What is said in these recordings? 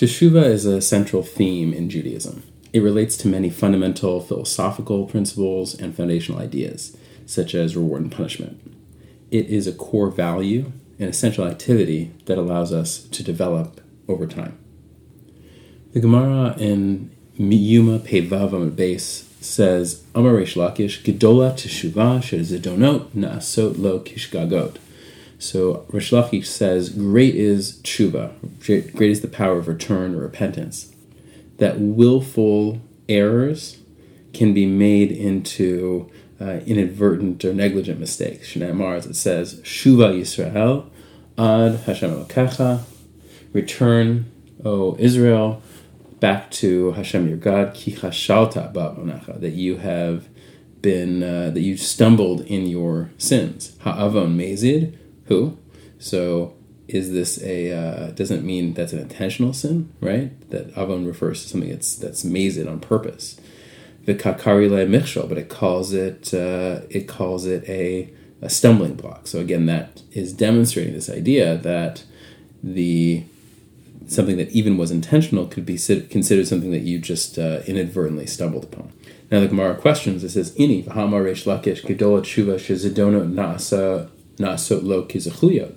Teshuva is a central theme in Judaism. It relates to many fundamental philosophical principles and foundational ideas, such as reward and punishment. It is a core value and essential activity that allows us to develop over time. The Gemara in Yuma Pevav Amud Beis says, Amar Reish Lakish, Gedola Teshuvah Zidonot Naasot Lo Kishgagot. So Reish Lakish says, Great is tshuva, great is the power of return or repentance. That willful errors can be made into uh, inadvertent or negligent mistakes. Shneimar, as it says, Shuva Yisrael Ad Hashem Elokecha, return, O Israel, back to Hashem your God, ki chashalta that you have been, uh, that you stumbled in your sins. Ha'avon mezid, who? So is this a, uh, doesn't mean that's an intentional sin, right? That avon refers to something that's, that's mazid on purpose. The kakari le but it calls it, uh, it calls it a, a stumbling block. So again, that is demonstrating this idea that the something that even was intentional could be considered something that you just uh, inadvertently stumbled upon. Now the Gemara questions. It says, "Ini v'hamar reish lakish gedolat shuva shezidono nasa nasot lo kizachuyot."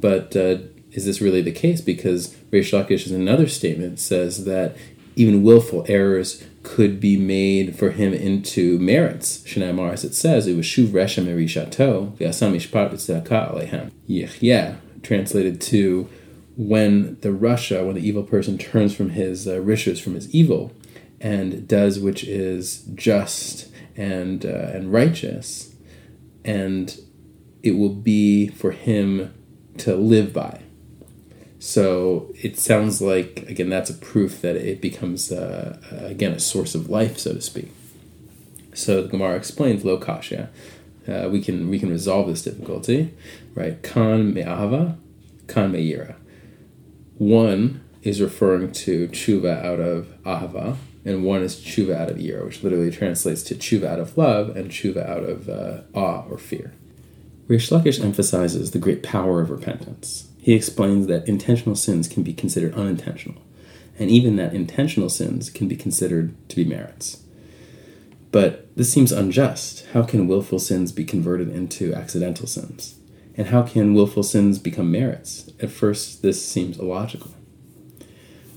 But uh, is this really the case? Because Reish Lakish in another statement says that even willful errors could be made for him into merits. Shnei as it says, it was shuv reshem erishato mishpat b'tzedakah alehem. Yechya, translated to when the rasha, when the evil person turns from his uh, from his evil, and does which is just and uh, and righteous, and it will be for him to live by. So it sounds like again that's a proof that it becomes uh, again a source of life, so to speak. So the Gemara explains lo kasha. Uh, we can we can resolve this difficulty, right? Kan me'ava, kan me'ira. One is referring to tshuva out of ahava, and one is tshuva out of yira, which literally translates to tshuva out of love and tshuva out of uh, awe or fear. Reish Lakish emphasizes the great power of repentance. He explains that intentional sins can be considered unintentional, and even that intentional sins can be considered to be merits. But this seems unjust. How can willful sins be converted into accidental sins? And how can willful sins become merits? At first, this seems illogical.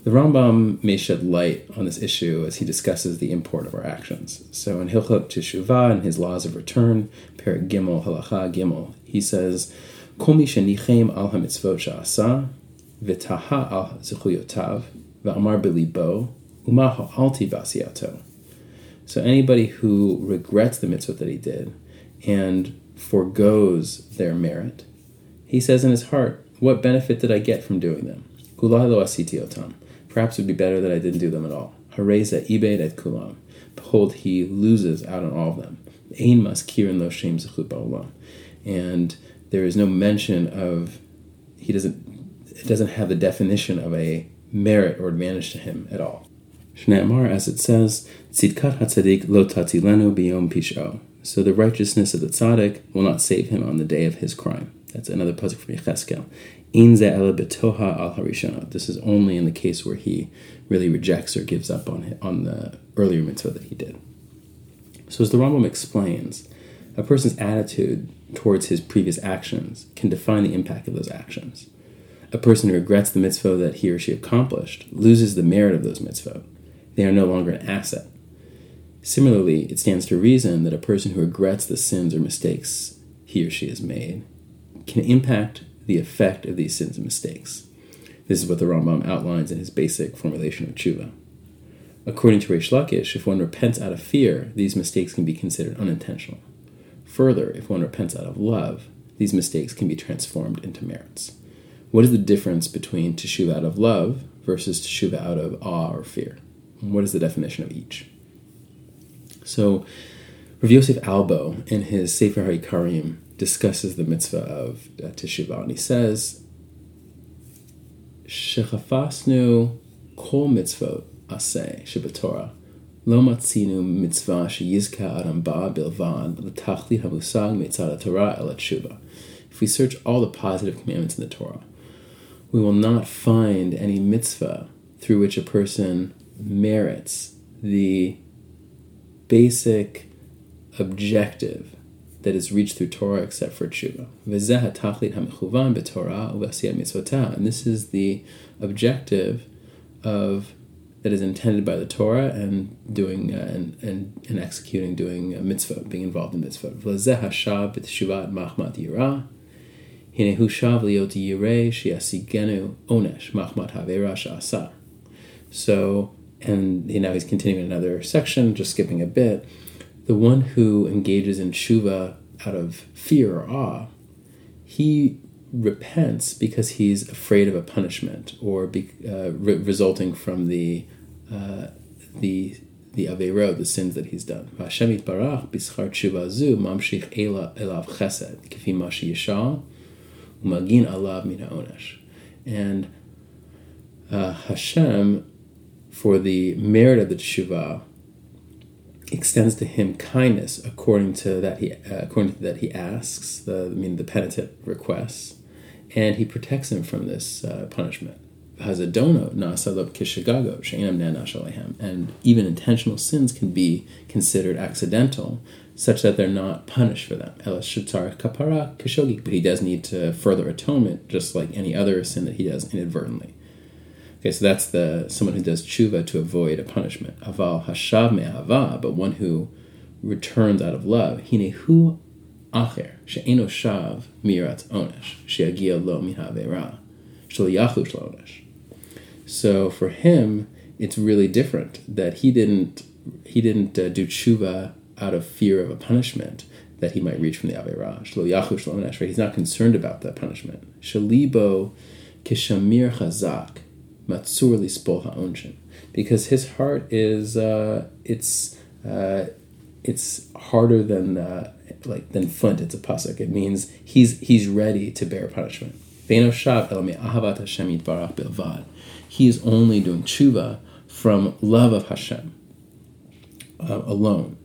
The Rambam may shed light on this issue as he discusses the import of our actions. So in Hilchot Teshuvah, in his Laws of Return, Perik Gimel, Halacha Gimel, he says, Kol mi shenichem al hamitzvot sha'asa, v'taha al zechuyotav, v'amar belibo, uma ha'alti v'asiyato. So anybody who regrets the mitzvot that he did and foregoes their merit. He says in his heart, What benefit did I get from doing them? Perhaps it would be better that I didn't do them at all. Hareza ibed et kulam. Behold, he loses out on all of them. Ein maskirin lo shem And there is no mention of, he doesn't, it doesn't have the definition of a merit or advantage to him at all. Shne'amar, as it says, Tzidkat hatzadik lo tatilenu biyom pisho. So the righteousness of the tzaddik will not save him on the day of his crime. That's another pasuk from Yecheskel. This is only in the case where he really rejects or gives up on on the earlier mitzvah that he did. So as the Rambam explains, a person's attitude towards his previous actions can define the impact of those actions. A person who regrets the mitzvah that he or she accomplished loses the merit of those mitzvah. They are no longer an asset. Similarly, it stands to reason that a person who regrets the sins or mistakes he or she has made can impact the effect of these sins and mistakes. This is what the Rambam outlines in his basic formulation of tshuva. According to Reish Lakish, if one repents out of fear, these mistakes can be considered unintentional. Further, if one repents out of love, these mistakes can be transformed into merits. What is the difference between teshuva out of love versus teshuva out of awe or fear? What is the definition of each? So, Rav Yosef Albo, in his Sefer HaIkarim, discusses the mitzvah of uh, Teshuvah, and he says, Shechafasnu kol mitzvot aseh shebatorah, matzinu mitzvah sheyizka adam ba bilvad l'tachlit hamusag mitzad Torah el tshuva. If we search all the positive commandments in the Torah, we will not find any mitzvah through which a person merits the basic objective that is reached through Torah except for tshuva. And this is the objective of that is intended by the Torah and doing uh, and, and, and executing doing uh, mitzvah, being involved in mitzvah. Hinehu shav liot yirei shiasigenu onesh machmat havera sha'asa. So, and you know, he's continuing another section, just skipping a bit. The one who engages in tshuva out of fear or awe, he repents because he's afraid of a punishment or be, uh, re- resulting from the uh, the the aveiro, the sins that he's done. Hashem barach b'schar tshuva zu mamshich elav chesed kifi mashi yishal umagin alav mina onesh. And uh, Hashem, for the merit of the tshuva, extends to him kindness according to that he uh, according to that he asks the I mean the penitent requests, and he protects him from this uh, punishment. Hazadono nasalab kishagago she'inam and even intentional sins can be considered accidental, such that they're not punished for them. Kapara but he does need to further atonement, just like any other sin that he does inadvertently. Okay, so that's the someone who does tshuva to avoid a punishment. Aval hashav me'ava, but one who returns out of love. Hinehu acher she'eno shav mirat onesh she'agia lo min ha'avera yachush onesh. So for him, it's really different that he didn't he didn't uh, do tshuva out of fear of a punishment that he might reach from the avera. Shlo yachush onesh. He's not concerned about that punishment. Shalibo kishamir chazak matzur lispol ha'onshin, because his heart is uh, it's uh, it's harder than uh, like than flint. It's a pasuk. It means he's he's ready to bear punishment. He is only doing tshuva from love of Hashem uh, alone.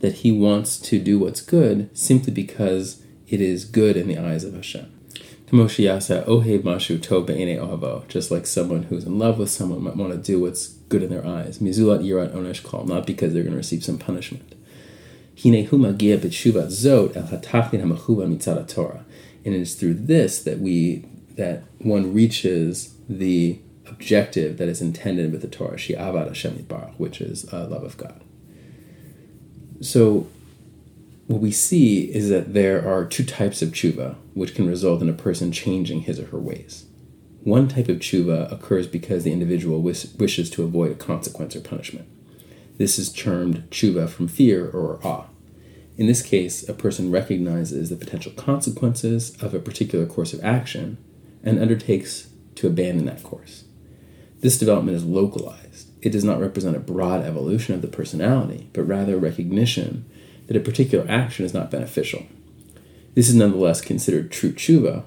That he wants to do what's good simply because it is good in the eyes of Hashem. Just like someone who's in love with someone might want to do what's good in their eyes. Mizulat yirat onesh kol, not because they're going to receive some punishment. And it is through this that we that one reaches the objective that is intended with the Torah, which is uh, love of God. So what we see is that there are two types of tshuva, which can result in a person changing his or her ways. One type of tshuva occurs because the individual wish, wishes to avoid a consequence or punishment. This is termed tshuva from fear or awe. In this case, a person recognizes the potential consequences of a particular course of action and undertakes to abandon that course. This development is localized. It does not represent a broad evolution of the personality, but rather recognition that a particular action is not beneficial. This is nonetheless considered true tshuva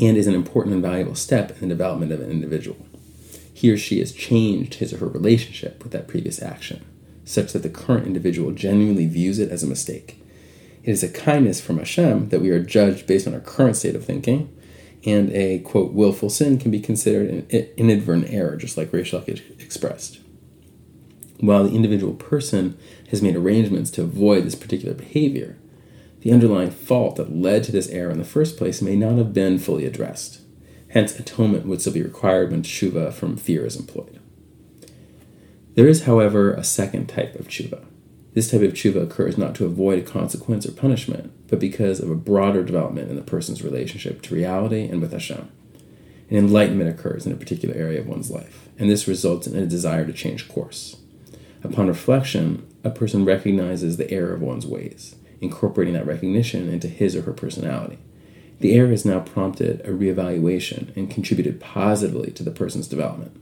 and is an important and valuable step in the development of an individual. He or she has changed his or her relationship with that previous action, such that the current individual genuinely views it as a mistake. It is a kindness from Hashem that we are judged based on our current state of thinking, and a quote willful sin can be considered an inadvertent error, just like Lakish expressed. While the individual person has made arrangements to avoid this particular behavior, the underlying fault that led to this error in the first place may not have been fully addressed. Hence, atonement would still be required when tshuva from fear is employed. There is, however, a second type of tshuva. This type of tshuva occurs not to avoid a consequence or punishment, but because of a broader development in the person's relationship to reality and with Hashem. An enlightenment occurs in a particular area of one's life, and this results in a desire to change course. Upon reflection, a person recognizes the error of one's ways, incorporating that recognition into his or her personality. The error has now prompted a reevaluation and contributed positively to the person's development.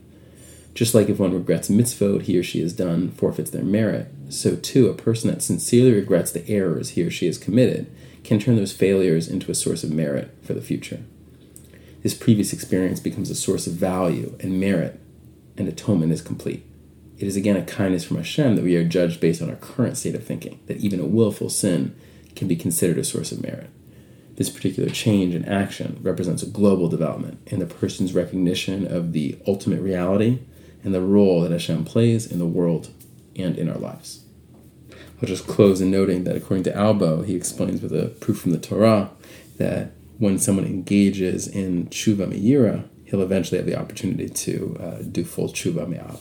Just like if one regrets mitzvot he or she has done forfeits their merit, so too a person that sincerely regrets the errors he or she has committed can turn those failures into a source of merit for the future. This previous experience becomes a source of value and merit, and atonement is complete. It is again a kindness from Hashem that we are judged based on our current state of thinking, that even a willful sin can be considered a source of merit. This particular change in action represents a global development in the person's recognition of the ultimate reality and the role that Hashem plays in the world and in our lives. I'll just close in noting that according to Albo, he explains with a proof from the Torah that when someone engages in tshuva me'ira, he'll eventually have the opportunity to uh, do full tshuva me'av.